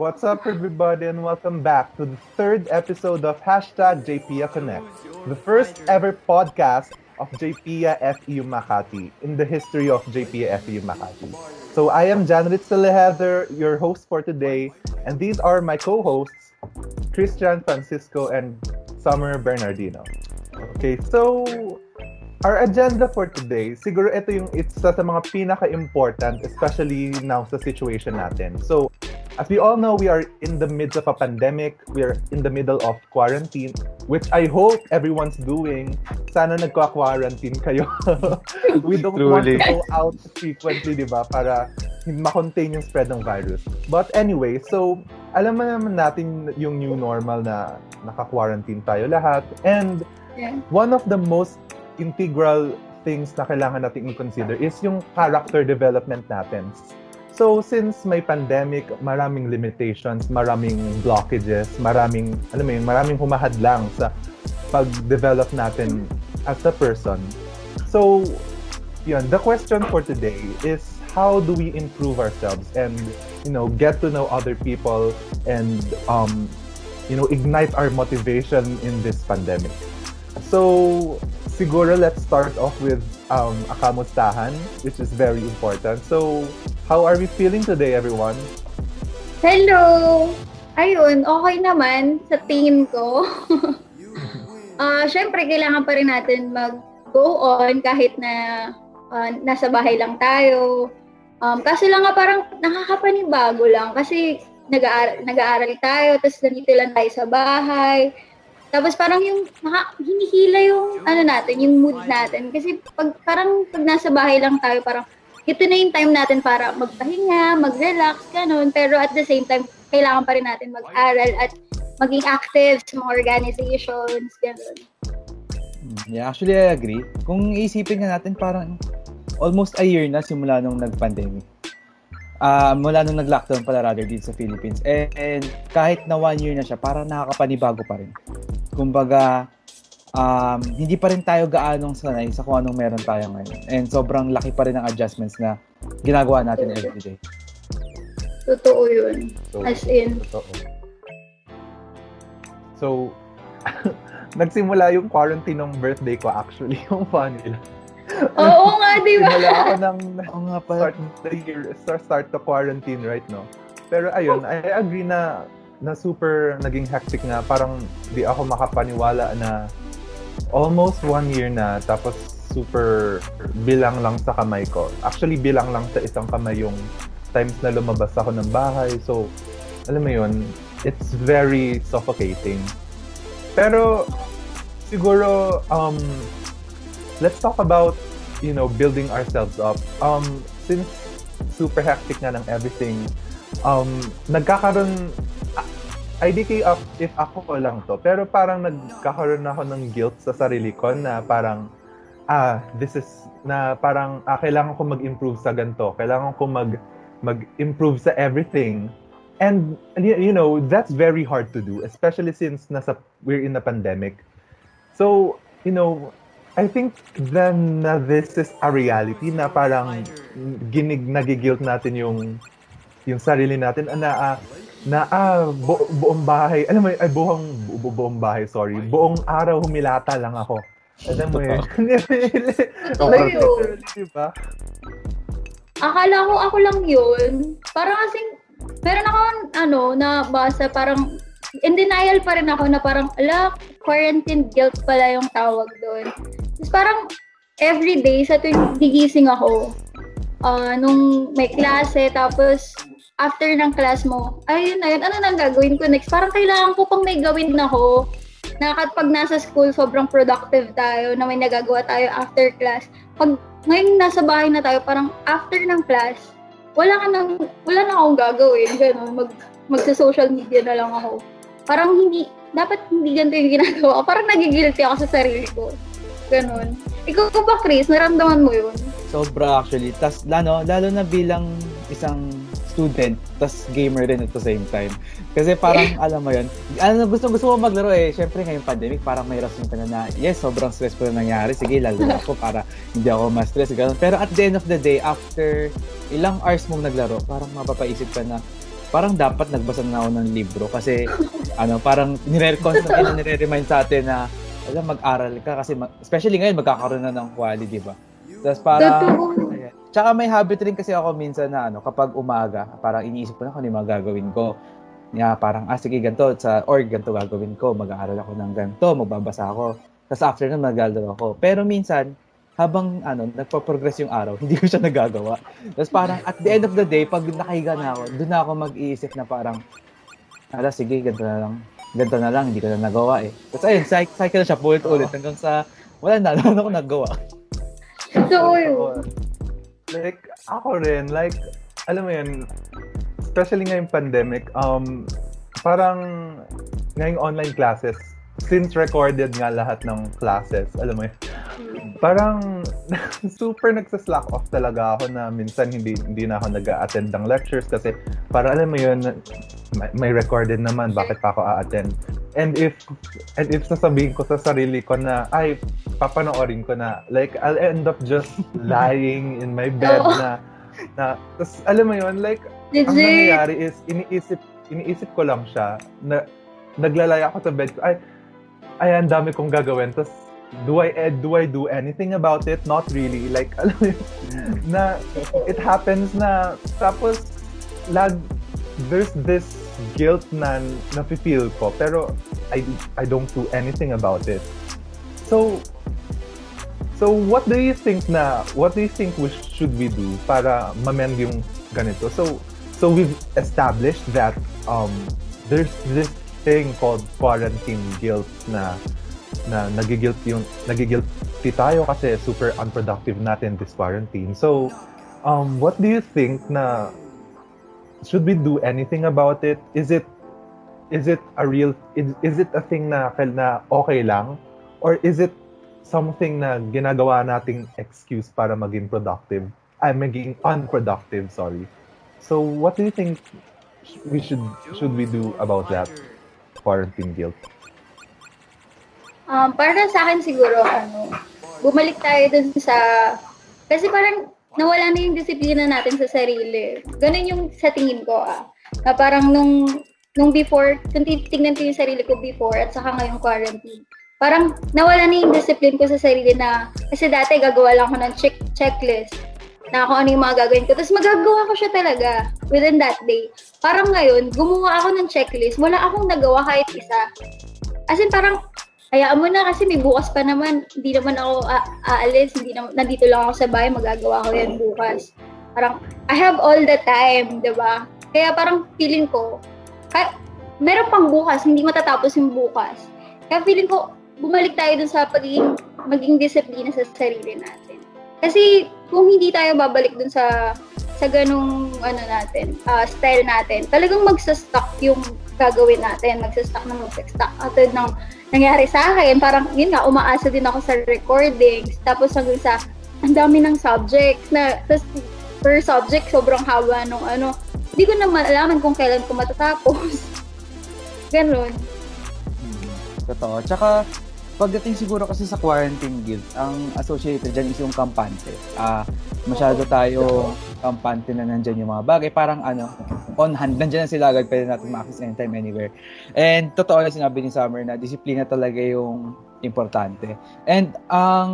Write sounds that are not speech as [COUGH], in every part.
What's up, everybody, and welcome back to the third episode of Hashtag JPIA Connect, the first ever podcast of JPIA FEU Makati in the history of JPIA FEU Makati. So I am Janrit Saleheather, your host for today, and these are my co-hosts, Christian Francisco and Summer Bernardino. Okay, so our agenda for today, siguro ito yung isa sa mga pinaka-important, especially now sa situation natin. So, as we all know, we are in the midst of a pandemic. We are in the middle of quarantine, which I hope everyone's doing. Sana nagka-quarantine kayo. [LAUGHS] we don't Truly. want to go out frequently, di ba? Para ma-contain yung spread ng virus. But anyway, so alam mo naman natin yung new normal na naka-quarantine tayo lahat. And yeah. one of the most integral things na kailangan natin i-consider is yung character development natin. So, since may pandemic, maraming limitations, maraming blockages, maraming, alam mo yun, maraming humahadlang sa pag-develop natin as a person. So, yun, the question for today is how do we improve ourselves and, you know, get to know other people and, um, you know, ignite our motivation in this pandemic. So, siguro let's start off with um, a kamustahan, which is very important. So, how are we feeling today, everyone? Hello! Ayun, okay naman sa tingin ko. [LAUGHS] uh, Siyempre, kailangan pa rin natin mag-go on kahit na uh, nasa bahay lang tayo. Um, kasi lang nga parang nakakapanibago lang kasi nag-aaral, nag-aaral tayo, tapos nandito lang tayo sa bahay tapos parang yung naka, hinihila yung ano natin, yung mood natin. Kasi pag parang pag nasa bahay lang tayo, parang ito na yung time natin para magpahinga, mag-relax, ganun. Pero at the same time, kailangan pa rin natin mag-aral at maging active sa mga organizations, ganun. Hmm, yeah, actually I agree. Kung isipin nga natin, parang almost a year na simula nung nag-pandemic uh, mula nung nag-lockdown pala rather dito sa Philippines. And, and kahit na one year na siya, parang nakakapanibago pa rin. Kumbaga, um, hindi pa rin tayo gaanong sanay sa kung anong meron tayo ngayon. And sobrang laki pa rin ng adjustments na ginagawa natin every day. Totoo yun. So, As in. Totoo. So, [LAUGHS] nagsimula yung quarantine ng birthday ko actually, [LAUGHS] yung funny lang. Oo nga, di ba? [LAUGHS] Wala ako ng Oo nga pa. Start the year, start, start the quarantine right no. Pero ayun, I agree na na super naging hectic nga. Parang di ako makapaniwala na almost one year na tapos super bilang lang sa kamay ko. Actually, bilang lang sa isang kamay yung times na lumabas ako ng bahay. So, alam mo yun, it's very suffocating. Pero, siguro, um, let's talk about, you know, building ourselves up. Um, since super hectic na ng everything, um, nagkakaroon, IDK up if ako lang to, pero parang nagkakaroon ako ng guilt sa sarili ko na parang, ah, this is, na parang, ah, kailangan ko mag-improve sa ganito, kailangan ko mag, mag-improve sa everything. And, you know, that's very hard to do, especially since nasa, we're in a pandemic. So, you know, I think then na this is a reality na parang ginig nagigilt natin yung yung sarili natin na uh, na ah, bu- buong bahay alam mo ay buong bu- buong bahay sorry. Buong araw humilata lang ako. Alam mo yun. [LAUGHS] Like diba akala ko ako lang yun. Parang kasing meron ako ano na basa parang in denial pa rin ako na parang, ala, quarantine guilt pala yung tawag doon. Tapos parang every day sa tuwing gigising ako, uh, nung may klase, tapos after ng class mo, ayun na yun, ano nang gagawin ko next? Parang kailangan ko pang may gawin na ako. Na pag nasa school, sobrang productive tayo, na may nagagawa tayo after class. Pag ngayon nasa bahay na tayo, parang after ng class, wala ka nang, wala na akong gagawin. Ganun, mag, magsa-social media na lang ako parang hindi, dapat hindi ganito yung ginagawa ko. Parang nagigilty ako sa sarili ko. Ganon. Ikaw ba, Chris? Naramdaman mo yun? Sobra actually. Tas, lalo, lalo na bilang isang student, tas gamer din at the same time. Kasi parang, [LAUGHS] alam mo yun, ano, gusto, gusto mo maglaro eh. Siyempre ngayong pandemic, parang may rason ka na na, yes, sobrang stressful na nangyari. Sige, lalo na ako para hindi ako ma-stress. Ganun. Pero at the end of the day, after ilang hours mong naglaro, parang mapapaisip ka na, parang dapat nagbasa na ako ng libro kasi [LAUGHS] ano, parang nire-constant na nire-remind sa atin na alam, mag-aral ka kasi ma- especially ngayon magkakaroon na ng quality, di ba? Tapos parang ayan. Tsaka may habit rin kasi ako minsan na ano, kapag umaga, parang iniisip ko na kung ano yung mga gagawin ko. Nga parang, ah sige, ganito, sa org, ganito gagawin ko, mag-aaral ako ng ganito, magbabasa ako. Tapos after nun, maglalaro ako. Pero minsan, habang ano, nagpo-progress yung araw, [LAUGHS] hindi ko siya nagagawa. Tapos parang at the end of the day, pag nakahiga na ako, doon na ako mag-iisip na parang, ala, sige, ganito na lang. Ganito na lang, hindi ko na nagawa eh. Tapos ayun, cycle, na siya, ulit-ulit hanggang sa, wala na, [LAUGHS] wala na ako nagawa. Totoo yun. Like, ako rin, like, alam mo yun, especially ngayong pandemic, um, parang ngayong online classes, since recorded nga lahat ng classes, alam mo yun, parang [LAUGHS] super nagsa-slack off talaga ako na minsan hindi hindi na ako nag-attend ng lectures kasi para alam mo yun may, may recorded naman bakit pa ako a-attend and if and if sasabihin ko sa sarili ko na ay papanoorin ko na like I'll end up just [LAUGHS] lying in my bed na na tas, alam mo yun like Legit. ang nangyayari is iniisip iniisip ko lang siya na naglalaya ako sa bed ko ay ay ang dami kong gagawin tapos do I eh, do I do anything about it? Not really. Like [LAUGHS] alam mo yun, na it happens na tapos lag there's this guilt na nafe-feel ko pero I I don't do anything about it. So So what do you think na what do you think we should we do para mamend yung ganito? So so we've established that um there's this thing called quarantine guilt na na nagigilt yung nagigilty tayo kasi super unproductive natin this quarantine. So, um, what do you think na should we do anything about it? Is it is it a real is, is it a thing na na okay lang or is it something na ginagawa nating excuse para maging productive? Ay, maging unproductive, sorry. So, what do you think we should should we do about that quarantine guilt? Um, para sa akin siguro, ano, bumalik tayo dun sa, kasi parang nawala na yung disiplina natin sa sarili. Ganun yung sa tingin ko, ah. Na parang nung, nung before, kung titignan ko yung sarili ko before at saka ngayong quarantine, parang nawala na yung discipline ko sa sarili na, kasi dati gagawa lang ako ng check, checklist na kung ano yung mga gagawin ko. Tapos magagawa ko siya talaga within that day. Parang ngayon, gumawa ako ng checklist, wala akong nagawa kahit isa. As in, parang hayaan mo na kasi may bukas pa naman. Hindi naman ako aalis, hindi na, nandito lang ako sa bahay, magagawa ko yan bukas. Parang, I have all the time, di ba? Kaya parang feeling ko, kaya, meron pang bukas, hindi matatapos yung bukas. Kaya feeling ko, bumalik tayo dun sa pagiging, maging disiplina sa sarili natin. Kasi, kung hindi tayo babalik dun sa sa ganung ano natin, uh, style natin, talagang magsa-stuck yung gagawin natin, magsa-stuck na magsa-stuck. At ng nangyari sa akin, parang yun nga, umaasa din ako sa recordings, tapos hanggang sa, ang dami ng subjects na, tapos per subject, sobrang haba nung ano, hindi ko na malaman kung kailan ko matatapos. [LAUGHS] Ganon. Hmm, totoo. Tsaka, pagdating siguro kasi sa quarantine guilt, ang associated dyan is yung kampante. Ah, uh, masyado tayo kampante na nandyan yung mga bagay. Parang ano, on hand, nandyan na sila agad, pwede natin ma-access anytime, anywhere. And totoo na sinabi ni Summer na disiplina talaga yung importante. And ang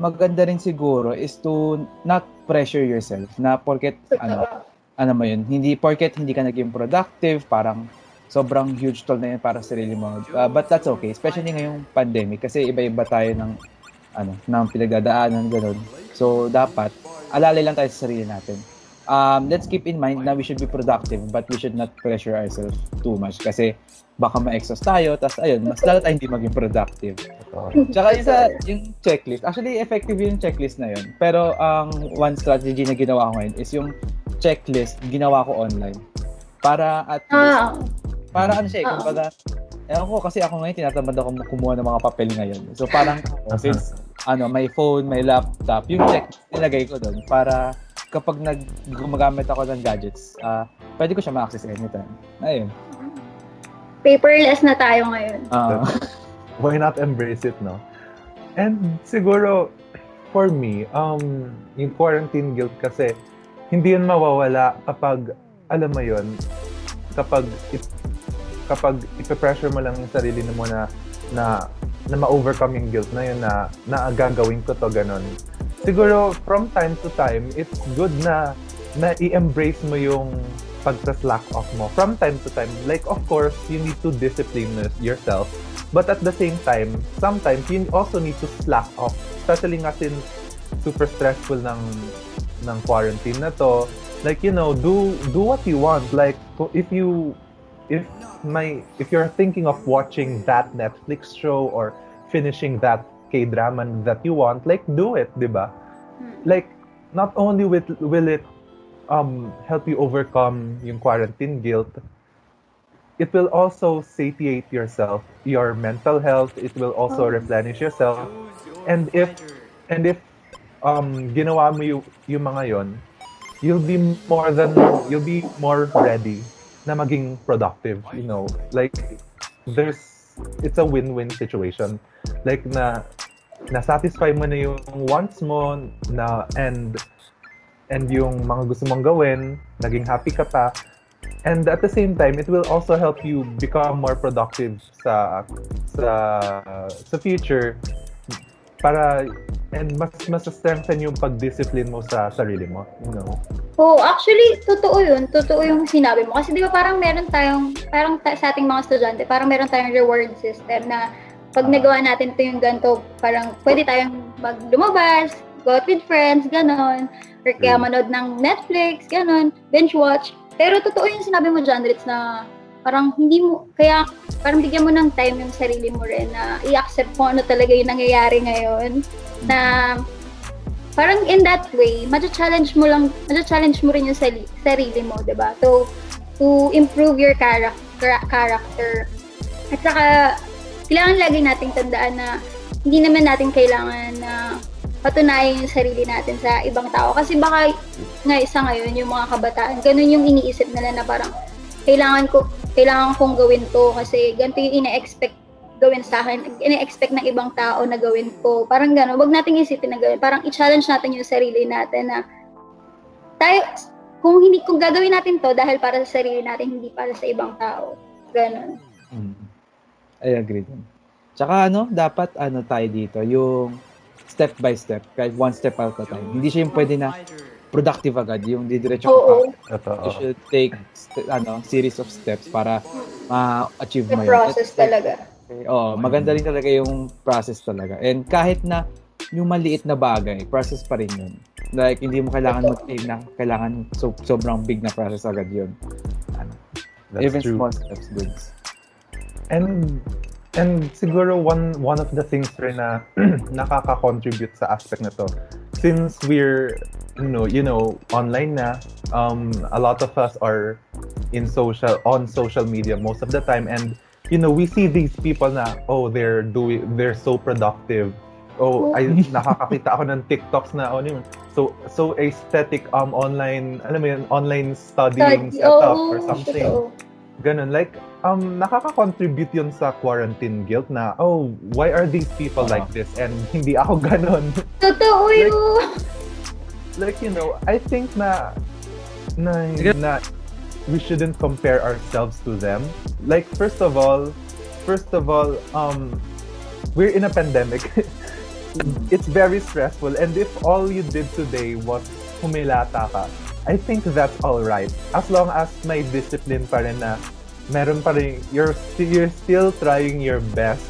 maganda rin siguro is to not pressure yourself na porket ano, ano mo yun, hindi porket hindi ka naging productive, parang sobrang huge toll na yun para sa sarili mo. Uh, but that's okay, especially ngayong pandemic kasi iba-iba tayo ng ano, ng pinagdadaanan ganun. So dapat alalay lang tayo sa sarili natin. Um, let's keep in mind na we should be productive but we should not pressure ourselves too much kasi baka ma-exhaust tayo tapos ayun, mas lalo tayo hindi maging productive. Tsaka yung, sa, yung checklist, actually effective yung checklist na yun. Pero ang um, one strategy na ginawa ko ngayon is yung checklist ginawa ko online. Para at least, ah. Para ano siya, eh, kumbaga, ewan ko kasi ako ngayon tinatamad ako kumuha ng mga papel ngayon. So parang [LAUGHS] since ano, may phone, may laptop, yung check nilagay ko doon para kapag nag gumagamit ako ng gadgets, uh, pwede ko siya ma-access anytime. Ayun. Paperless na tayo ngayon. Uh, [LAUGHS] Why not embrace it, no? And siguro, for me, um, yung quarantine guilt kasi, hindi yun mawawala kapag, alam mo yun, kapag it, kapag ipe-pressure mo lang yung sarili mo na na na ma-overcome yung guilt na yun na na gagawin ko to ganun. Siguro from time to time, it's good na na i-embrace mo yung pagka-slack off mo from time to time. Like, of course, you need to discipline yourself. But at the same time, sometimes you also need to slack off. Especially nga since super stressful ng ng quarantine na to. Like, you know, do do what you want. Like, if you if my if you're thinking of watching that Netflix show or finishing that K-drama that you want, like do it, 'di ba? Hmm. Like not only will will it um help you overcome yung quarantine guilt, it will also satiate yourself, your mental health, it will also oh. replenish yourself. And if and if um ginawa mo yung, yung mga yon, you'll be more than you'll be more ready na maging productive, you know. Like there's it's a win-win situation. Like na na-satisfy mo na yung wants mo na and and yung mga gusto mong gawin, naging happy ka pa. And at the same time, it will also help you become more productive sa sa sa future para and mas mas strengthen yung pag-discipline mo sa sarili mo, you know. Oh, actually, totoo yun. Totoo yung sinabi mo. Kasi di ba parang meron tayong, parang ta- sa ating mga estudyante, parang meron tayong reward system na pag uh, nagawa natin ito yung ganito, parang pwede tayong maglumabas, go out with friends, ganon. Or kaya manood ng Netflix, ganon, binge watch. Pero totoo yung sinabi mo, John Ritz, na parang hindi mo, kaya parang bigyan mo ng time yung sarili mo rin na i-accept mo ano talaga yung nangyayari ngayon. Na parang in that way, ma-challenge mo lang, ma-challenge mo rin yung sarili, mo, di ba? To, to improve your character, character. At saka, kailangan lagi nating tandaan na hindi naman natin kailangan na patunayan yung sarili natin sa ibang tao. Kasi baka nga isa ngayon, yung mga kabataan, ganun yung iniisip nila na parang kailangan ko kailangan kong gawin to kasi ganito yung ina-expect gawin sa akin, ina-expect ng ibang tao na gawin ko. Parang gano'n, wag nating isipin na gawin. Parang i-challenge natin yung sarili natin na tayo, kung hindi kung gagawin natin to dahil para sa sarili natin, hindi para sa ibang tao. Gano'n. Mm. I agree din. Tsaka ano, dapat ano tayo dito, yung step by step, kahit one step at a time. Hindi siya yung pwede na productive agad, yung didiretso Oo. ka. You should take ano, series of steps para ma-achieve mo yun. process At, talaga. Okay, oh, maganda rin talaga yung process talaga. And kahit na yung maliit na bagay, process pa rin yun. Like, hindi mo kailangan mag-aim na kailangan so, sobrang big na process agad yun. Ano, That's Even true. small steps, goods. And and siguro one one of the things rin na [CLEARS THROAT] nakaka-contribute sa aspect na to since we're you know, you know, online na, um, a lot of us are in social, on social media most of the time. And, you know, we see these people na, oh, they're doing, they're so productive. Oh, ay, nakakakita ako ng TikToks na, oh, yun, so, so aesthetic, um, online, alam mo yun, online studying Study, setup oh, or something. Ganun, like, um, nakaka-contribute yun sa quarantine guilt na, oh, why are these people uh-huh. like this? And hindi ako ganun. Totoo like, yun like you know, I think na na, na we shouldn't compare ourselves to them. Like first of all, first of all, um, we're in a pandemic. [LAUGHS] it's very stressful, and if all you did today was humilata ka, I think that's all right. As long as may discipline pa rin na meron pa rin, you're, you're still trying your best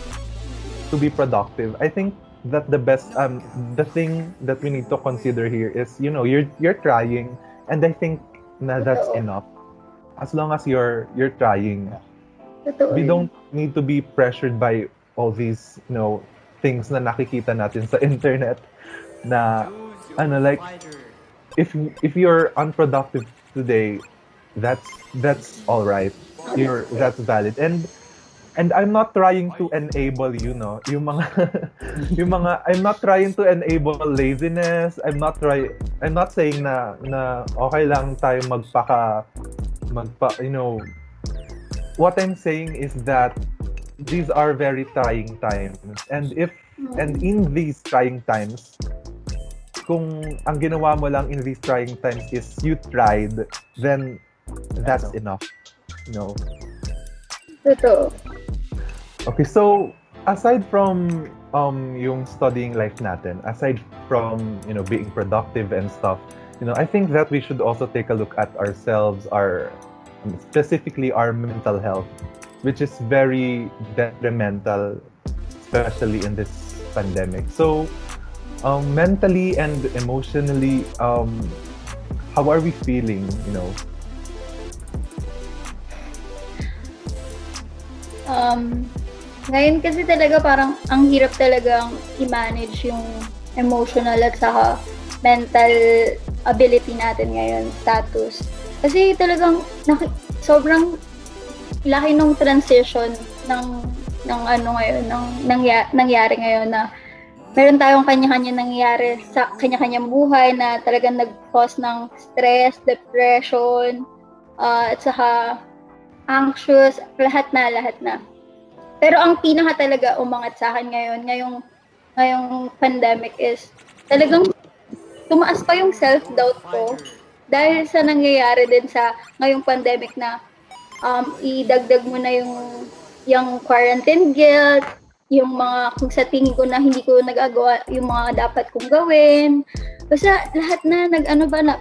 to be productive. I think that the best um the thing that we need to consider here is you know you're you're trying and I think na that's enough. As long as you're you're trying. We don't need to be pressured by all these you know things na nakikita natin sa [LAUGHS] internet na ano like if if you're unproductive today that's that's all right you're that's valid. And and I'm not trying to enable you no yung mga [LAUGHS] yung mga I'm not trying to enable laziness. I'm not try I'm not saying na na okay lang tayo magpaka magpa you know. What I'm saying is that these are very trying times. And if and in these trying times kung ang ginawa mo lang in these trying times is you tried then that's enough you know. Totoo. Okay, so aside from um yung studying life natin, aside from, you know, being productive and stuff, you know, I think that we should also take a look at ourselves, our specifically our mental health, which is very detrimental, especially in this pandemic. So, um, mentally and emotionally, um, how are we feeling? You know, Um, ngayon kasi talaga parang ang hirap talagang i-manage yung emotional at saka mental ability natin ngayon, status. Kasi talagang naki- sobrang laki nung transition ng ng ano ngayon, ng nangya, nangyari ngayon na meron tayong kanya-kanya nangyayari sa kanya-kanyang buhay na talagang nag-cause ng stress, depression, uh, at saka anxious, lahat na, lahat na. Pero ang pinaka talaga umangat sa akin ngayon, ngayong, ngayong pandemic is talagang tumaas pa yung self-doubt ko dahil sa nangyayari din sa ngayong pandemic na um, idagdag mo na yung yung quarantine guilt, yung mga kung sa tingin ko na hindi ko nagagawa yung mga dapat kong gawin. Basta lahat na nag-ano ba na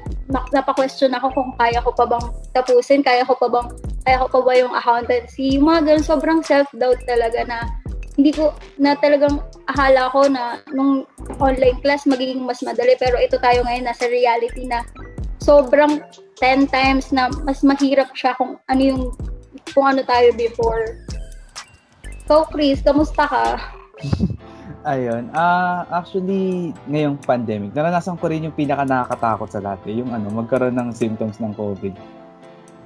napaka-question ako kung kaya ko pa bang tapusin, kaya ko pa bang kaya ko pa ba yung accountancy. Yung mga ganun, sobrang self-doubt talaga na hindi ko na talagang akala ko na nung online class magiging mas madali pero ito tayo ngayon nasa reality na sobrang 10 times na mas mahirap siya kung ano yung kung ano tayo before. So, Chris, kamusta ka? [LAUGHS] Ayun. Uh, actually, ngayong pandemic, naranasan ko rin yung pinaka nakakatakot sa lahat, eh, yung ano, magkaroon ng symptoms ng COVID.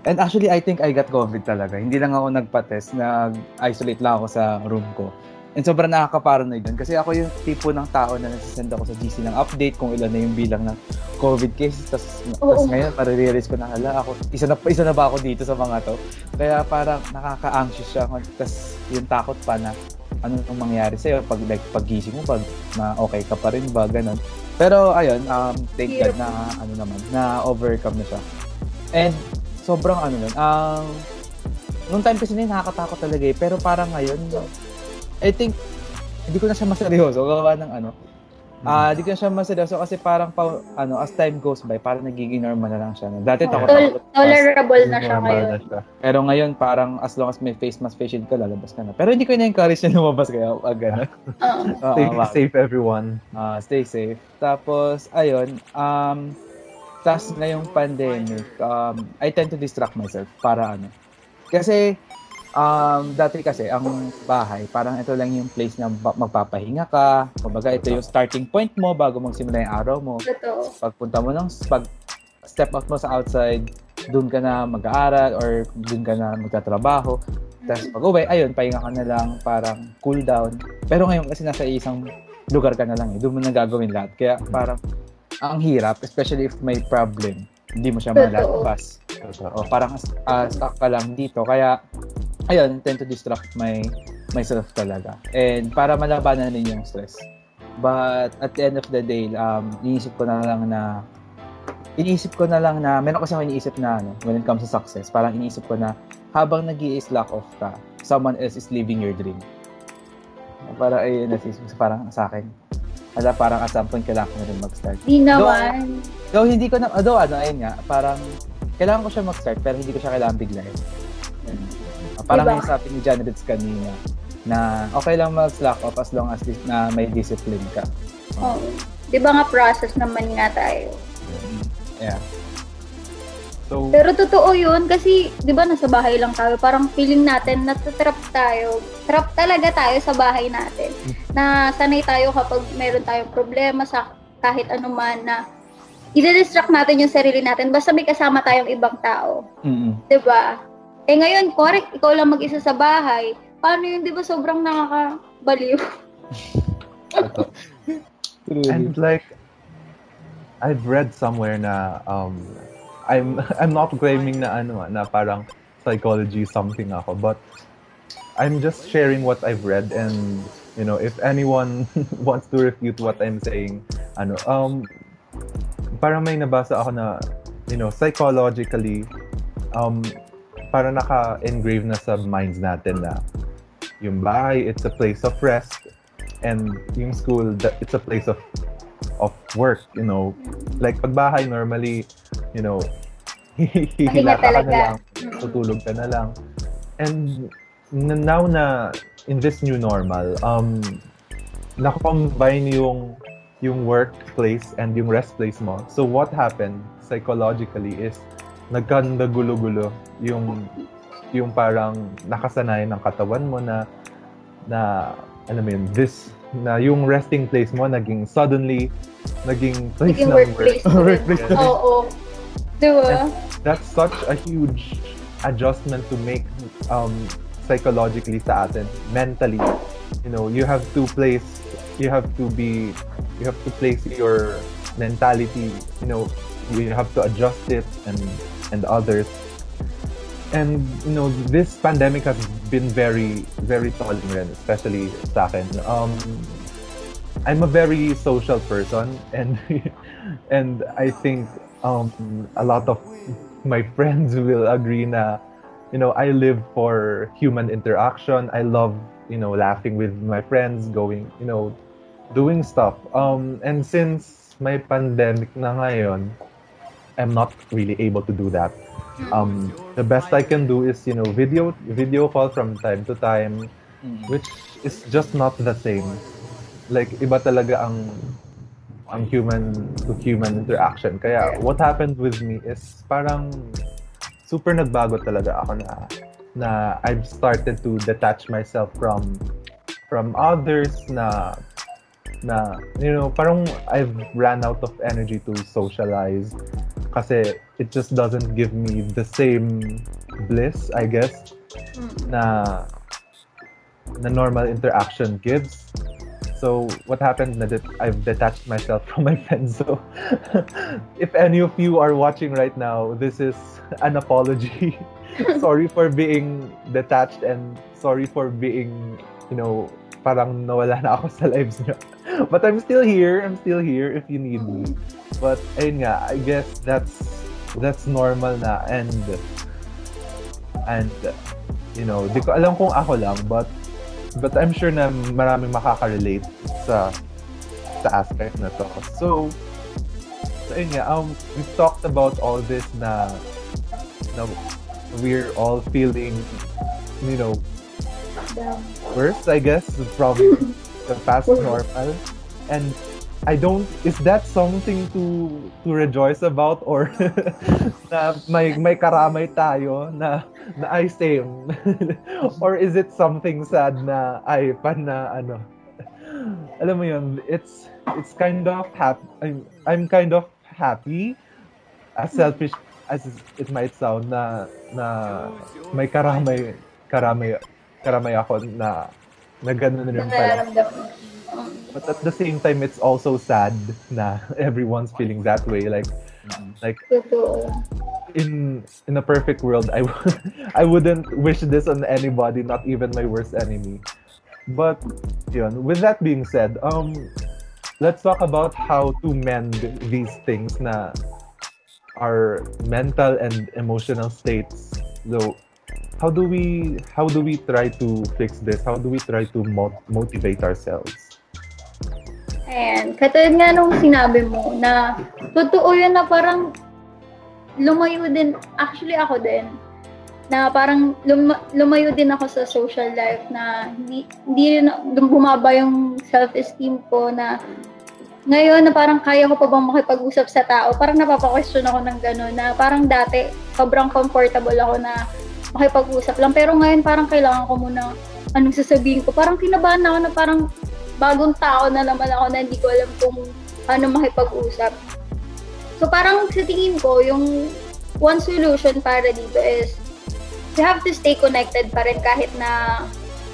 And actually, I think I got COVID talaga. Hindi lang ako nagpa-test, nag-isolate lang ako sa room ko. And sobrang nakaka-paranoid dun. Kasi ako yung tipo ng tao na nagsisend ako sa GC ng update kung ilan na yung bilang ng COVID cases. Tapos, tapos ngayon, para-realize ko na, hala, ako, isa na, isa na ba ako dito sa mga to? Kaya parang nakaka-anxious siya. Tapos yung takot pa na ano nung mangyari sa'yo pag like pagising mo pag na okay ka pa rin ba ganun pero ayun um thank God na ano naman na overcome na siya and sobrang ano nun um, nung time kasi na nakakatakot talaga eh pero parang ngayon I think, hindi ko na siya maseryoso. Gawa ng ano. Ah, uh, di ko na siya maseryoso kasi parang pa, ano, as time goes by, parang nagiging normal na lang siya. Dati takot Tol- tolerable na siya ngayon. Na siya. Pero ngayon, parang as long as may face mask, face shield ka, lalabas ka na. Pero hindi ko na-encourage na lumabas kaya wag gano'n. Uh, stay uh, safe, everyone. Uh, stay safe. Tapos, ayun, um, tapos ngayong pandemic, um, I tend to distract myself para ano. Kasi, um, dati kasi, ang bahay, parang ito lang yung place na magpapahinga ka. Kumbaga, ito yung starting point mo bago magsimula yung araw mo. Ito. Pagpunta mo ng, pag step out mo sa outside, doon ka na mag-aaral or doon ka na magtatrabaho. Tapos pag uwi, ayun, pahinga ka na lang, parang cool down. Pero ngayon kasi nasa isang lugar ka na lang eh. Doon mo na gagawin lahat. Kaya parang ang hirap, especially if may problem. Hindi mo siya malalabas. O parang uh, stuck ka lang dito. Kaya ayun, tend to distract my myself talaga. And para malabanan din yung stress. But at the end of the day, um, iniisip ko na lang na iniisip ko na lang na meron kasi ako iniisip na ano, when it comes to success, parang iniisip ko na habang nag i slack off ka, someone else is living your dream. Para ay nasisip parang sa akin. Ala, parang at some point kailangan ko na rin mag-start. Di naman. Though, though hindi ko na, though ano, ayun nga, parang kailangan ko siya mag-start pero hindi ko siya kailangan biglayin. Parang diba? yung sabi ni Ritz kanina, na okay lang mag-slack off as long as na may discipline ka. Oo. Oh. Di ba nga process naman nga tayo? Yeah. So, Pero totoo yun kasi, di ba, nasa bahay lang tayo. Parang feeling natin, natatrap tayo. Trap talaga tayo sa bahay natin. Na sanay tayo kapag meron tayong problema sa kahit anuman na i-distract natin yung sarili natin basta may kasama tayong ibang tao. Mm-hmm. 'Di ba? Eh ngayon, correct, ikaw lang mag-isa sa bahay. Paano yun, di ba sobrang nakakabaliw? And like, I've read somewhere na um, I'm [LAUGHS] I'm not claiming na ano na parang psychology something ako, but I'm just sharing what I've read and you know if anyone [LAUGHS] wants to refute what I'm saying, ano um parang may nabasa ako na you know psychologically um para naka-engrave na sa minds natin na yung bahay, it's a place of rest. And yung school, it's a place of of work, you know. Like pag bahay, normally, you know, [LAUGHS] hihila ka na lang, tutulog ka na lang. And now na in this new normal, um, nakakombine yung yung workplace and yung rest place mo. So what happened psychologically is nagkanda-gulo-gulo yung yung parang nakasanayan ng katawan mo na na ano mo yun, this na yung resting place mo naging suddenly naging place naging ng workplace. work. [LAUGHS] workplace Oo. Oh, oh. Diba? That's such a huge adjustment to make um, psychologically sa atin, mentally. You know, you have to place, you have to be, you have to place your mentality, you know, you have to adjust it and and others. And you know, this pandemic has been very very rin, especially sa. Um, I'm a very social person and [LAUGHS] and I think um, a lot of my friends will agree na you know I live for human interaction. I love you know laughing with my friends, going you know doing stuff. Um, and since my pandemic na ngayon, I'm not really able to do that. Um, the best I can do is you know video video call from time to time, mm-hmm. which is just not the same. Like iba talaga ang ang human to human interaction. Kaya what happened with me is parang super nagbago talaga ako na na I've started to detach myself from from others na na you know parang I've ran out of energy to socialize kasi it just doesn't give me the same bliss I guess hmm. na na normal interaction gives. So what happened na that I've detached myself [LAUGHS] from my friends. So [LAUGHS] if any of you are watching right now this is an apology. [LAUGHS] Sorry for being detached and sorry for being you know parang nawala na ako [LAUGHS] sa lives niyo but I'm still here. I'm still here if you need me. But ayun nga, I guess that's that's normal na and and you know, di ko alam kung ako lang but but I'm sure na maraming makaka-relate sa sa aspect na to. So, so ayun nga, um, we've talked about all this na na we're all feeling, you know, worse, I guess, from the past normal. And I don't is that something to to rejoice about or [LAUGHS] na may may karamay tayo na na I same? [LAUGHS] Or is it something sad na ay pan na ano? Alam mo yun it's it's kind of happy I'm I'm kind of happy. As selfish as it might sound na na may karamay karamay karamay ako na na ganun rin pala. But at the same time, it's also sad na [LAUGHS] everyone's feeling that way. Like, like in in a perfect world, I [LAUGHS] I wouldn't wish this on anybody, not even my worst enemy. But yun, with that being said, um, let's talk about how to mend these things na our mental and emotional states. So, how do we how do we try to fix this? How do we try to mo- motivate ourselves? Ayan, katulad nga nung sinabi mo na totoo yun na parang lumayo din, actually ako din, na parang lum- lumayo din ako sa social life na hindi, hindi rin bumaba yung self-esteem ko na ngayon na parang kaya ko pa bang makipag-usap sa tao, parang napapa-question ako ng gano'n na parang dati sobrang comfortable ako na makipag-usap lang. Pero ngayon parang kailangan ko muna anong sasabihin ko. Parang kinabahan ako na parang bagong tao na naman ako na hindi ko alam kung ano makipag-usap. So parang sa tingin ko, yung one solution para dito is you have to stay connected pa rin kahit na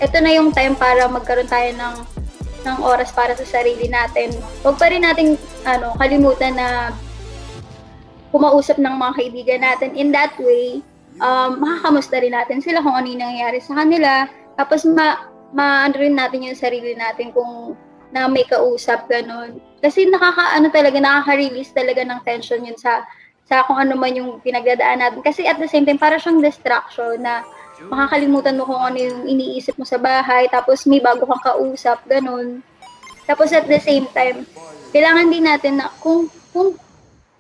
ito na yung time para magkaroon tayo ng ng oras para sa sarili natin. Huwag pa rin nating ano, kalimutan na kumausap ng mga kaibigan natin. In that way, um, makakamusta rin natin sila kung ano yung nangyayari sa kanila. Tapos ma, ma ano rin natin yung sarili natin kung na may kausap, ganun. Kasi nakaka, ano talaga, nakaka-release talaga ng tension yun sa sa kung ano man yung pinagdadaan natin. Kasi at the same time, para siyang distraction na makakalimutan mo kung ano yung iniisip mo sa bahay, tapos may bago kang kausap, ganun. Tapos at the same time, kailangan din natin na kung, kung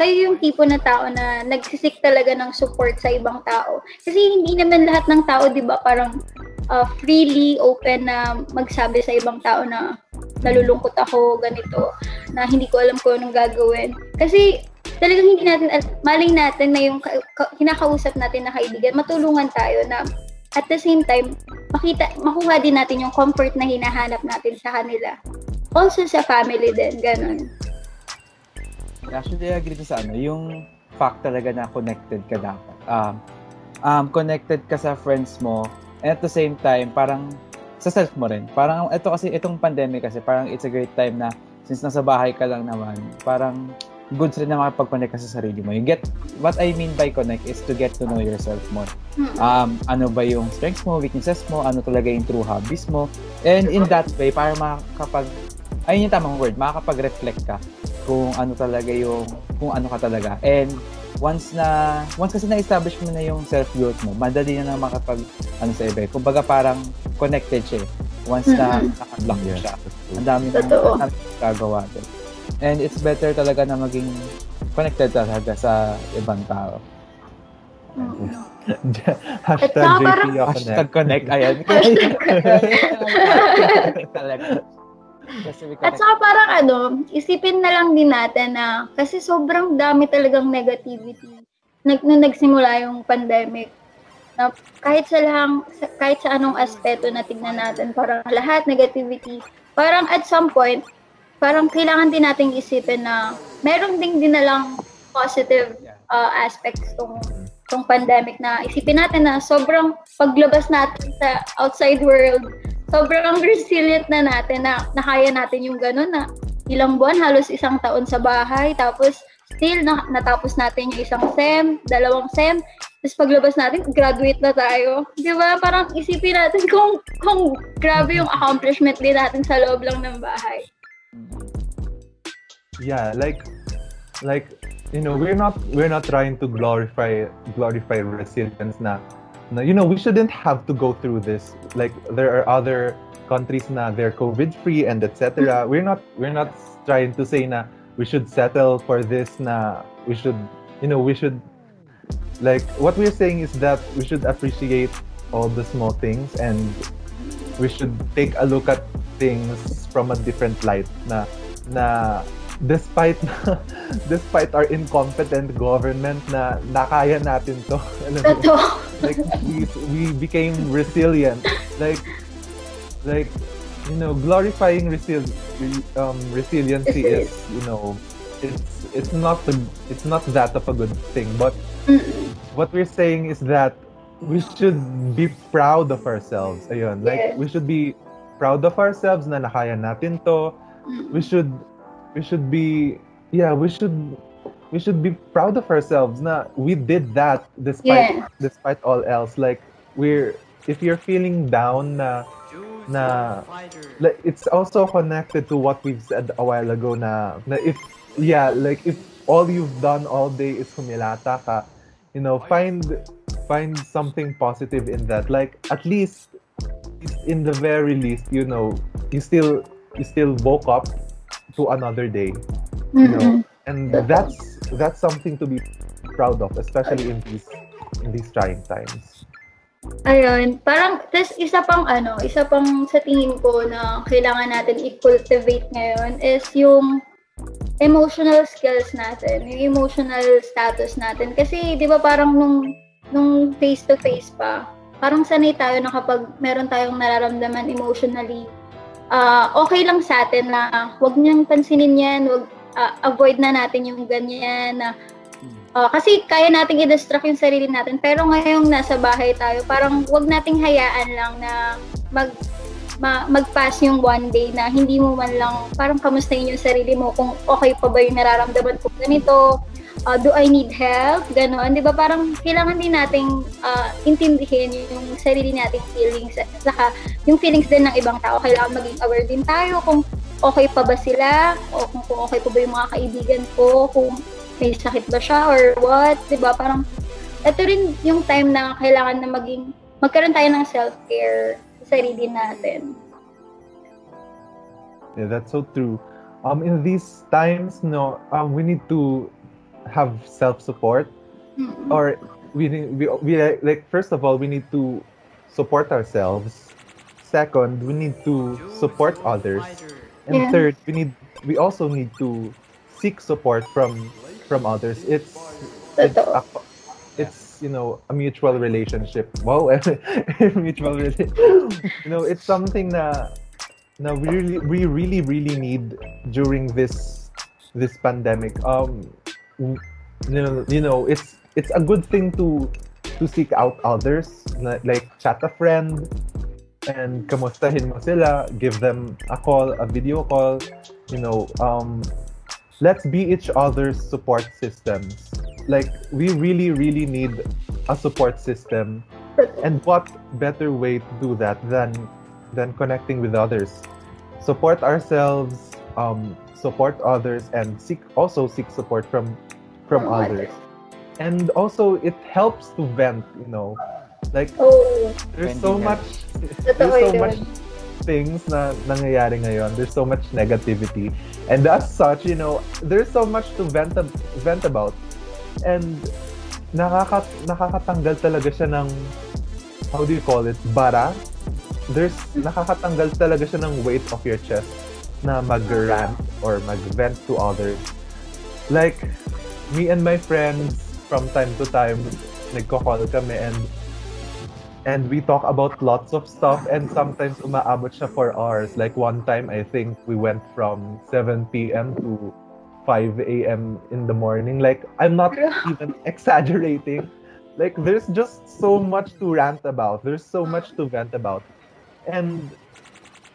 kayo yung tipo na tao na nagsisik talaga ng support sa ibang tao. Kasi hindi naman lahat ng tao, di ba, parang uh, freely open na magsabi sa ibang tao na nalulungkot ako, ganito, na hindi ko alam kung anong gagawin. Kasi talagang hindi natin, maling natin na yung kinakausap natin na kaibigan, matulungan tayo na at the same time, makita, makuha din natin yung comfort na hinahanap natin sa kanila. Also sa family din, ganun. Actually, I agree sa ano, yung fact talaga na connected ka dapat. Um, um, connected ka sa friends mo, and at the same time, parang sa self mo rin. Parang ito kasi, itong pandemic kasi, parang it's a great time na since nasa bahay ka lang naman, parang goods rin na makapag-connect ka sa sarili mo. You get, what I mean by connect is to get to know yourself more. Um, ano ba yung strengths mo, weaknesses mo, ano talaga yung true hobbies mo. And in that way, para makakapag, ayun yung tamang word, makakapag-reflect ka kung ano talaga yung, kung ano ka talaga. And once na, once kasi na-establish mo na yung self-growth mo, madali na na makapag, ano sa iba. Kumbaga parang connected siya eh. Once na naka-block yeah, siya. Ang dami na gagawa din. And it's better talaga na maging connected talaga sa ibang tao. Hashtag JP Hashtag connect. Ayan. [LAUGHS] talaga. At saka parang ano, isipin na lang din natin na kasi sobrang dami talagang negativity nag, nung nagsimula yung pandemic. Na kahit sa lang, kahit sa anong aspeto na tignan natin, parang lahat negativity. Parang at some point, parang kailangan din nating isipin na meron ding dinalang positive uh, aspects tong tong pandemic na isipin natin na sobrang paglabas natin sa outside world, sobrang resilient na natin na nakaya natin yung ganun na ilang buwan, halos isang taon sa bahay, tapos still na, natapos natin yung isang SEM, dalawang SEM, tapos paglabas natin, graduate na tayo. Di ba? Parang isipin natin kung, kung grabe yung accomplishment din natin sa loob lang ng bahay. Yeah, like like you know, we're not we're not trying to glorify glorify resilience na, na you know, we shouldn't have to go through this. Like there are other countries na they're COVID free and etc. Mm-hmm. We're not we're not trying to say na we should settle for this na we should you know, we should like what we're saying is that we should appreciate all the small things and we should take a look at things from a different light na na despite [LAUGHS] despite our incompetent government na nakaya natin to. [LAUGHS] Like we, we became resilient. Like like you know glorifying resil um, resiliency is you know it's it's not the, it's not that of a good thing. But what we're saying is that we should be proud of ourselves. Ayun. Like we should be proud of ourselves na nakaya natin to. We should we should be yeah, we should we should be proud of ourselves na we did that despite yeah. despite all else like we're if you're feeling down na na like, it's also connected to what we've said a while ago na, na if yeah like if all you've done all day is humilata ka you know find find something positive in that like at least in the very least, you know, you still you still woke up to another day. You mm-hmm. know, and that's that's something to be proud of, especially in these in these trying times. Ayun, parang tas isa pang ano, isa pang sa tingin ko na kailangan natin i-cultivate ngayon is yung emotional skills natin, yung emotional status natin. Kasi 'di ba parang nung nung face to face pa, parang sanay tayo na kapag meron tayong nararamdaman emotionally, uh, okay lang sa atin na wag niyang pansinin yan, wag uh, avoid na natin yung ganyan na uh, kasi kaya nating i-distract yung sarili natin. Pero ngayong nasa bahay tayo parang wag nating hayaan lang na mag ma, mag-pass yung one day na hindi mo man lang parang kamustahin yung sarili mo kung okay pa ba yung nararamdaman ko ganito uh, do I need help? Ganon. Di ba parang kailangan din nating uh, intindihin yung sarili nating feelings at saka yung feelings din ng ibang tao. Kailangan maging aware din tayo kung okay pa ba sila o kung, kung okay pa ba yung mga kaibigan ko, kung may sakit ba siya or what, 'di ba? Parang ito rin yung time na kailangan na maging magkaroon tayo ng self-care sa sarili natin. Yeah, that's so true. Um, in these times, no, um, we need to have self-support, Mm-mm. or we need, we, we like first of all we need to support ourselves. Second, we need to support others, and Yeah. third, we need we also need to seek support from from others. It's it's, a, it's you know a mutual relationship. Wow, [LAUGHS] mutual relationship. you know, it's something that now we really we really really need during this this pandemic. Um, you know, it's it's a good thing to to seek out others, like chat a friend and kamustahin mo sila, give them a call, a video call, you know, um, let's be each other's support systems. Like, we really, really need a support system. And what better way to do that than than connecting with others? Support ourselves, um, support others, and seek also seek support from from others. And also, it helps to vent. You know, like Oh, there's so much there's so much things na nangyayari ngayon. There's so much negativity. And as such, you know, there's so much to vent ab- vent about. And nakaka nakakatanggal talaga siya ng how do you call it? Bara. There's nakakatanggal talaga siya ng weight of your chest na mag-rant or mag-vent to others. Like me and my friends from time to time nagko-call kami and and we talk about lots of stuff and sometimes umaabot siya for hours. Like one time, I think we went from 7 p.m. to 5 a.m. in the morning. Like, I'm not even [LAUGHS] exaggerating. Like, there's just so much to rant about. There's so much to vent about. And,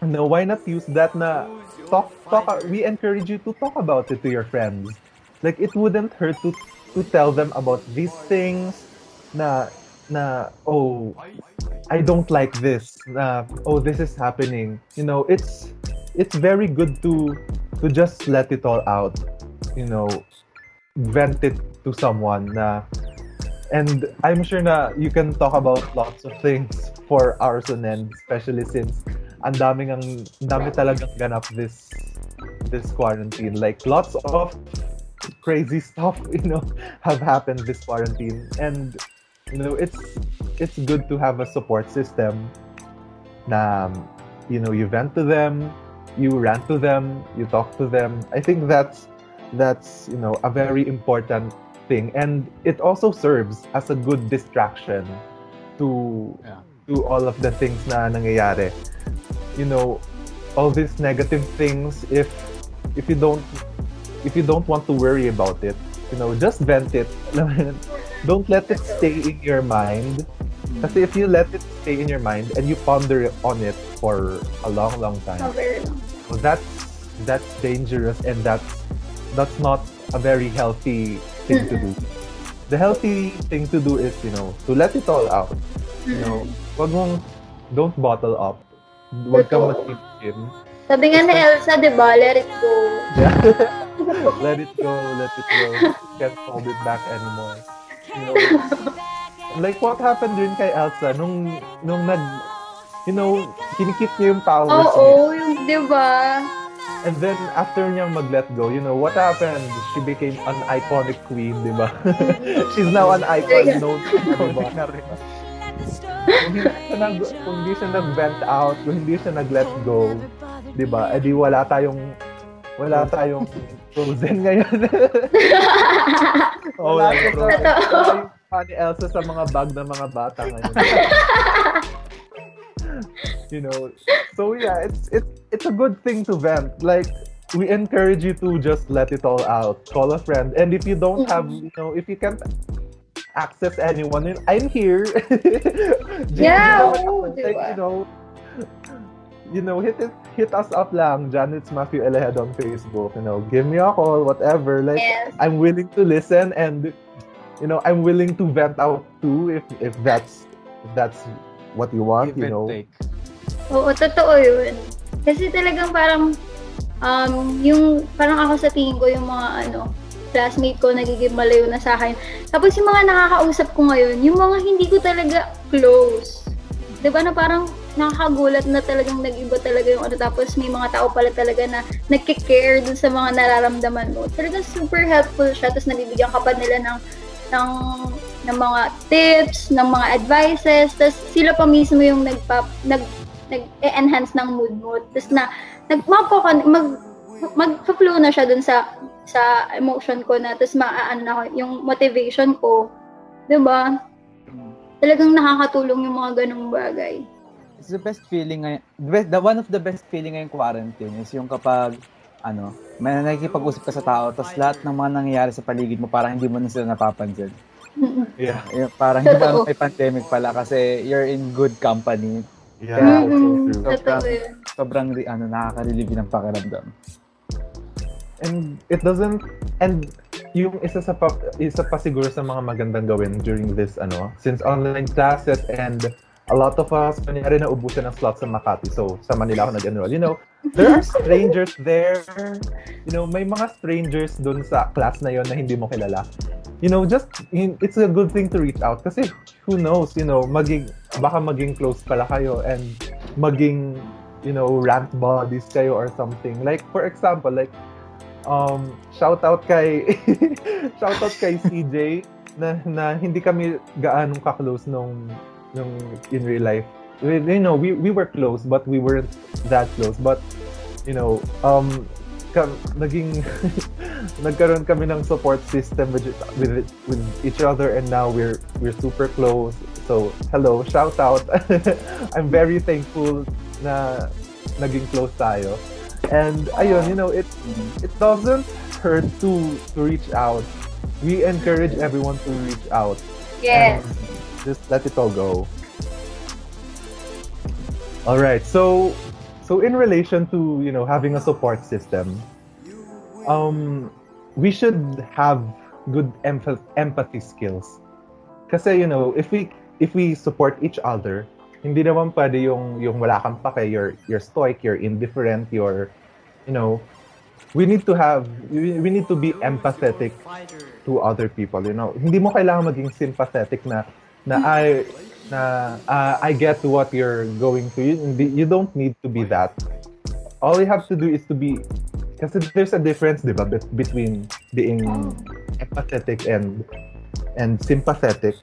you know, why not use that na talk, talk, we encourage you to talk about it to your friends. Like, it wouldn't hurt to, to tell them about these things na na oh I don't like this na oh this is happening. You know it's it's very good to to just let it all out you know vent it to someone na and I'm sure na you can talk about lots of things for hours on end especially since ang daming ang dami talagang ganap this this quarantine. Like lots of crazy [LAUGHS] stuff you know have happened this quarantine. And you know it's it's good to have a support system na you know you vent to them you rant to them you talk to them. I think that's that's you know a very important thing. And it also serves as a good distraction to Yeah. to all of the things na nangyayari. You know all these negative things if if you don't if you don't want to worry about it you know just vent it. [LAUGHS] Don't let it stay in your mind. Kasi if you let it stay in your mind and you ponder on it for a long long time that's that's dangerous and that's that's not a very healthy thing to do. The healthy thing to do is you know to let it all out. You know wag mong don't bottle up. Wag kang matimtim Sabi nga ni Elsa, di ba, let it go. yeah. [LAUGHS] [LAUGHS] let it go let it go can't hold it back anymore you know like what happened din kay Elsa nung nung nag you know kinikip niya yung powers niya Oo, yung, di ba? And then, after niyang mag-let go, you know, what happened? She became an iconic queen, di ba? [LAUGHS] She's now an icon known, di ba? Kung hindi siya, nag, kung hindi siya nag-vent out, kung hindi siya nag-let go, di ba? Eh di wala tayong, wala tayong frozen ngayon. oh, [LAUGHS] wala yung frozen. Wala yung ni Elsa sa mga bag ng mga bata ngayon. [LAUGHS] you know so yeah it's it's it's a good thing to vent. Like we encourage you to just let it all out. Call a friend. And if you don't have mm-hmm. you know if you can't access anyone i'm here. [LAUGHS] Yeah, Jan- oo, like, you know you know hit it hit us up lang Janet's Matthew Elehed on Facebook you know give me a call whatever like Yes. I'm willing to listen and you know I'm willing to vent out too if if that's if that's what you want Give you know take. Oo, totoo yun. Kasi talagang parang, um, yung, parang ako sa tingin ko, yung mga ano, classmate ko nagiging malayo na sa akin. Tapos yung mga nakakausap ko ngayon, yung mga hindi ko talaga close. 'Di ba na parang nakakagulat na talagang nag-iba talaga yung ano. Tapos may mga tao pala talaga na nagkikare dun sa mga nararamdaman mo. Talagang super helpful siya. Tapos nabibigyan ka pa nila ng, ng, ng mga tips, ng mga advices. Tapos sila pa mismo yung nagpa, nag, nag-enhance ng mood mo. Tapos na, nag, mag, mag-flow na siya dun sa sa emotion ko na tapos maaano na yung motivation ko 'di ba talagang nakakatulong yung mga ganung bagay it's the best feeling ngayon, the one of the best feeling ngayong quarantine is yung kapag ano, may nakikipag-usap ka sa tao, tapos lahat ng mga nangyayari sa paligid mo, parang hindi mo na sila napapansin. [LAUGHS] Yeah. yeah parang hindi ba may pandemic pala kasi you're in good company. Yeah, Kaya, mm-hmm. so sobrang, sobrang ano, nakaka-relieve ng pakiramdam. And it doesn't, and yung isa sa pa, isa pa siguro sa mga magandang gawin during this ano, since online classes and a lot of us, kunyari na ubusan ng slots sa Makati. So, sa Manila ako nag-enroll. You know, there are strangers there. You know, may mga strangers dun sa class na yon na hindi mo kilala. You know, just, it's a good thing to reach out. Kasi, who knows, you know, maging, baka maging close pala kayo and maging, you know, rant bodies kayo or something. Like, for example, like, um, shout out kay, [LAUGHS] shout out kay CJ na, na hindi kami gaanong ka-close nung nung in real life. We, you know, we, we were close, but we weren't that close. But, you know, um, ka, naging, [LAUGHS] nagkaroon kami ng support system with, with, with each other and now we're, we're super close. So, hello, shout out. [LAUGHS] I'm very thankful na naging close tayo. And ayun, you know, it it doesn't hurt to to reach out. We encourage everyone to reach out. Yes. And just let it all go. All right. So, so in relation to you know having a support system, um, we should have good emph- empathy skills. Kasi you know, if we if we support each other, hindi naman pwede yung yung wala kang pake, you're you're stoic, you're indifferent, you're you know, we need to have we, we need to be empathetic to other people, you know. Hindi mo kailangan maging sympathetic na na I na uh, I get what you're going through. You, you don't need to be that. All you have to do is to be kasi there's a difference, di ba, between being empathetic and and sympathetic.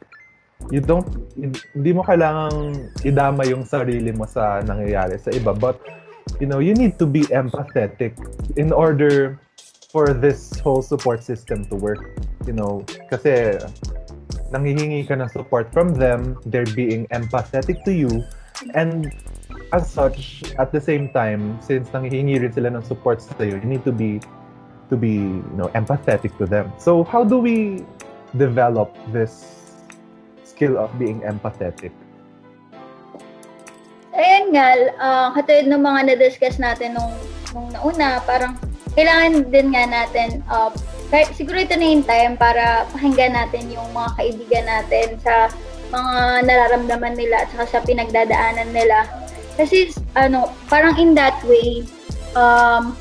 You don't hindi mo kailangang idama yung sarili mo sa nangyayari sa iba, but you know, you need to be empathetic in order for this whole support system to work, you know, kasi nanghihingi ka ng support from them, they're being empathetic to you, and as such, at the same time, since nanghihingi rin sila ng support sa iyo, you need to be to be you know empathetic to them. So how do we develop this skill of being empathetic? Ayan nga, uh, katulad ng mga na-discuss natin nung, nung nauna, parang kailangan din nga natin uh, kahit siguro ito na yung time para pakinggan natin yung mga kaibigan natin sa mga nararamdaman nila at saka sa pinagdadaanan nila. Kasi, ano, parang in that way, um,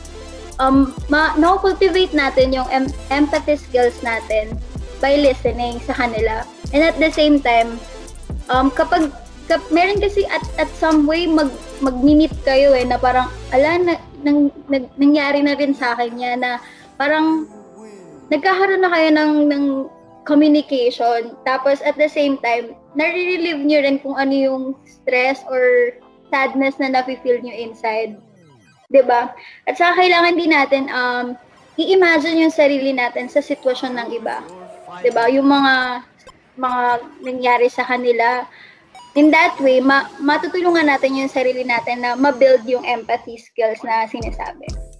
um, ma- no-cultivate natin yung em- empathy skills natin by listening sa kanila. And at the same time, um, kapag kap, meron kasi at, at some way mag mag-meet kayo eh na parang ala na, nang, nang, nangyari na rin sa akin yan na parang nagkakaroon na kayo ng, ng communication. Tapos at the same time, nare-relieve nyo rin kung ano yung stress or sadness na nafe-feel nyo inside. ba diba? At saka kailangan din natin um, i-imagine yung sarili natin sa sitwasyon ng iba. ba diba? Yung mga mga nangyari sa kanila. In that way, ma- matutulungan natin yung sarili natin na ma-build yung empathy skills na sinasabi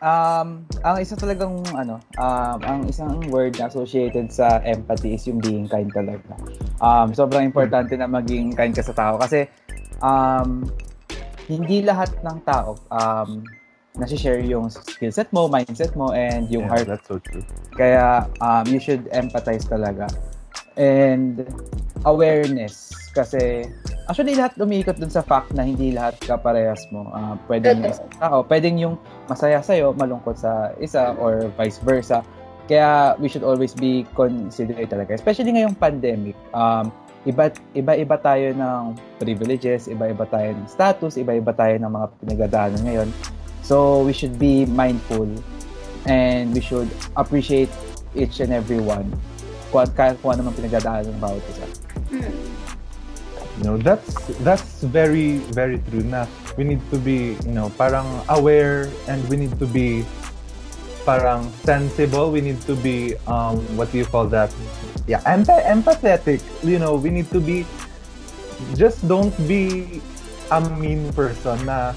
um, ang isa talagang ano, um, ang isang word na associated sa empathy is yung being kind talaga. Um, sobrang importante na maging kind ka sa tao kasi um, hindi lahat ng tao um, nasi-share yung skill set mo, mindset mo, and yung yeah, heart. That's so true. Kaya um, you should empathize talaga. And awareness kasi Actually, lahat umiikot dun sa fact na hindi lahat kaparehas mo. Uh, pwedeng yung isang tao, pwedeng yung masaya sa'yo, malungkot sa isa, or vice versa. Kaya we should always be considerate talaga. Especially ngayong pandemic. Um, iba, iba-iba tayo ng privileges, iba-iba tayo ng status, iba-iba tayo ng mga pinagdadaanan ngayon. So, we should be mindful and we should appreciate each and every one kung, kung ano man pinagdadaanan ng bawat isa. Hmm. You know, that's that's very very true na we need to be, you know, parang aware and we need to be parang sensible, we need to be um what do you call that? Yeah, emp- empathetic. You know, we need to be just don't be a mean person na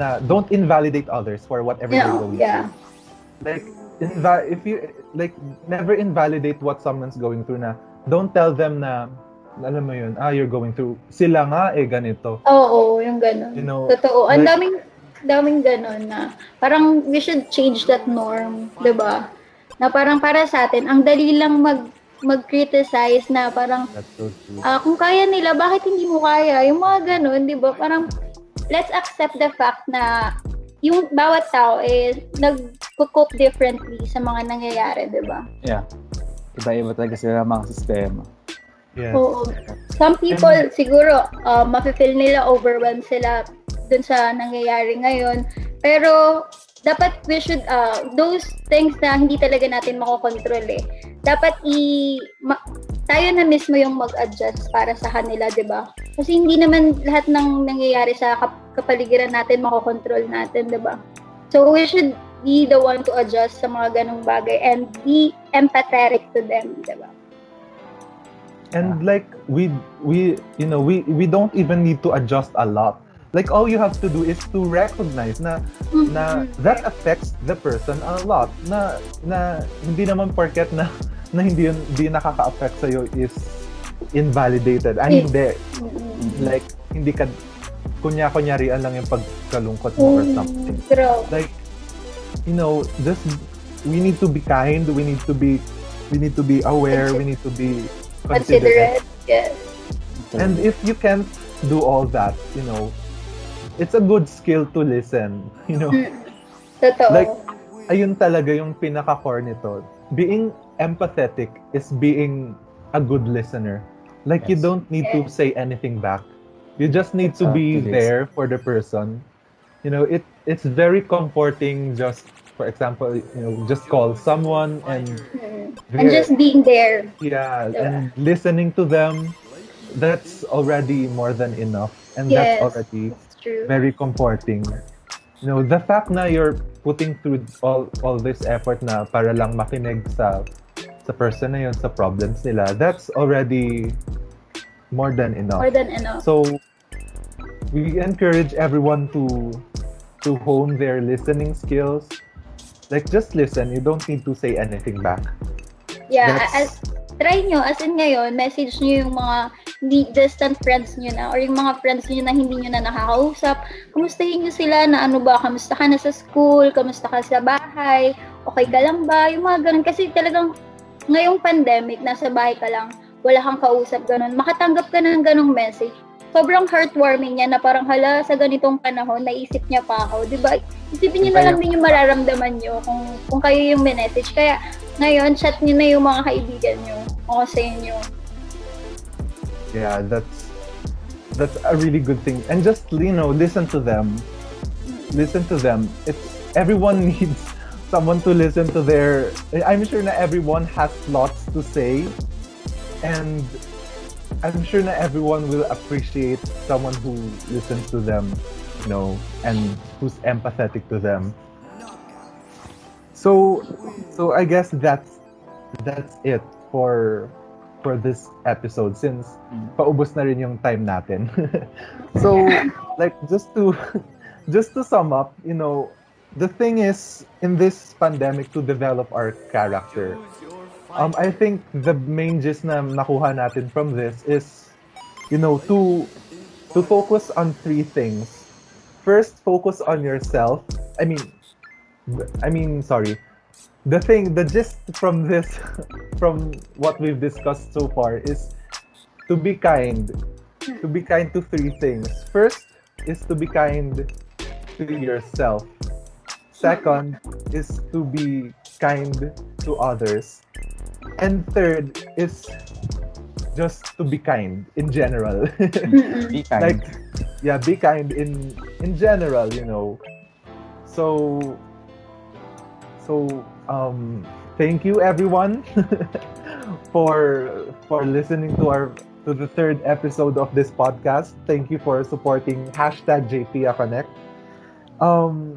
na don't invalidate others for whatever yeah, they're going yeah. through. Like inva- if you like never invalidate what someone's going through na don't tell them na alam mo yun, ah, you're going through, sila nga eh, ganito. Oo, yung ganun. You know, Totoo. Ang like, daming, daming ganun na, parang we should change that norm, di ba? Na parang para sa atin, ang dali lang mag, mag-criticize na parang, so uh, kung kaya nila, bakit hindi mo kaya? Yung mga ganun, di ba? Parang, let's accept the fact na yung bawat tao is nag-cope differently sa mga nangyayari, di ba? Yeah. Iba-iba talaga sila mga sistema. Yes. Oo. Some people, And, siguro, uh, mafe-feel nila overwhelmed sila dun sa nangyayari ngayon. Pero, dapat we should, uh, those things na hindi talaga natin makokontrol eh. Dapat i, ma, tayo na mismo yung mag-adjust para sa kanila, di ba? Kasi hindi naman lahat ng nangyayari sa kap- kapaligiran natin makokontrol natin, di ba? So, we should be the one to adjust sa mga ganong bagay and be empathetic to them, di ba? And like we we you know we we don't even need to adjust a lot. Like all you have to do is to recognize na na mm-hmm. that affects the person a lot. Na na hindi naman porket na [LAUGHS] na hindi yun, hindi nakaka-affect sa is invalidated. Ah hindi. Mm-hmm. like hindi ka kunya kunyarian lang yung pagkalungkot mo or mm-hmm. something. Like you know just we need to be kind. We need to be we need to be aware. We need to be considerate. Yes. And if you can't do all that, you know, it's a good skill to listen, [LAUGHS] you know. [LAUGHS] Totoo. Like, ayun talaga yung pinaka-core nito. Being empathetic is being a good listener. Like, yes. you don't need yes. to say anything back. You just need to be there for the person. You know, it it's very comforting just for example, you know, just call someone and and just being there. Yeah, yeah, and listening to them, that's already more than enough, and yes, that's already very comforting. You know, the fact na you're putting through all all this effort na para lang makinig sa sa person na yun sa problems nila, that's already more than enough. More than enough. So we encourage everyone to to hone their listening skills Like, just listen. You don't need to say anything back. Yeah, as, try nyo. As in ngayon, message nyo yung mga distant friends nyo na or yung mga friends nyo na hindi nyo na nakakausap. Kumustahin nyo sila na ano ba, kamusta ka na sa school, kamusta ka sa bahay, okay ka lang ba, yung mga ganun. Kasi talagang ngayong pandemic, nasa bahay ka lang, wala kang kausap, ganun. Makatanggap ka ng ganung message sobrang heartwarming niya na parang hala sa ganitong panahon naisip niya pa ako, 'di ba? Isipin niyo na lang din yung mararamdaman niyo kung kung kayo yung message. Kaya ngayon chat niyo na yung mga kaibigan niyo o sa inyo. Yeah, that's that's a really good thing. And just you know, listen to them. Listen to them. It's everyone [LAUGHS] needs someone to listen to their I'm sure na everyone has lots to say and I'm sure that everyone will appreciate someone who listens to them, you know, and who's empathetic to them. So, so I guess that's that's it for for this episode since mm. paubos na rin yung time natin. [LAUGHS] so, like just to [LAUGHS] just to sum up, you know, the thing is in this pandemic to develop our character Um, I think the main gist na nakuha natin from this is, you know, to to focus on three things. First, focus on yourself. I mean, I mean, sorry. The thing, the gist from this, [LAUGHS] from what we've discussed so far is to be kind, to be kind to three things. First is to be kind to yourself. Second is to be kind to others. And third is just to be kind in general. [LAUGHS] Be kind. like yeah, be kind in in general, you know. So so um thank you everyone [LAUGHS] for for listening to our to the third episode of this podcast. Thank you for supporting hashtag Connect. Um,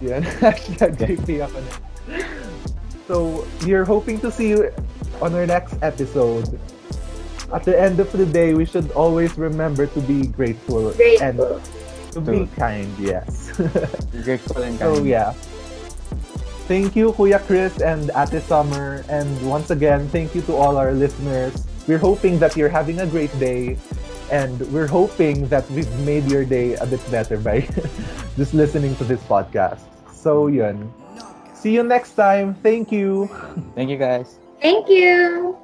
yeah, [LAUGHS] hashtag Connect. So we're hoping to see you on our next episode. At the end of the day, we should always remember to be grateful, and Grateful. to be kind. Yes. Grateful and kind. So yeah. Thank you, Kuya Chris and Ate Summer. And once again, thank you to all our listeners. We're hoping that you're having a great day. And we're hoping that we've made your day a bit better by [LAUGHS] just listening to this podcast. So yun. See you next time. Thank you. Thank you guys. Thank you.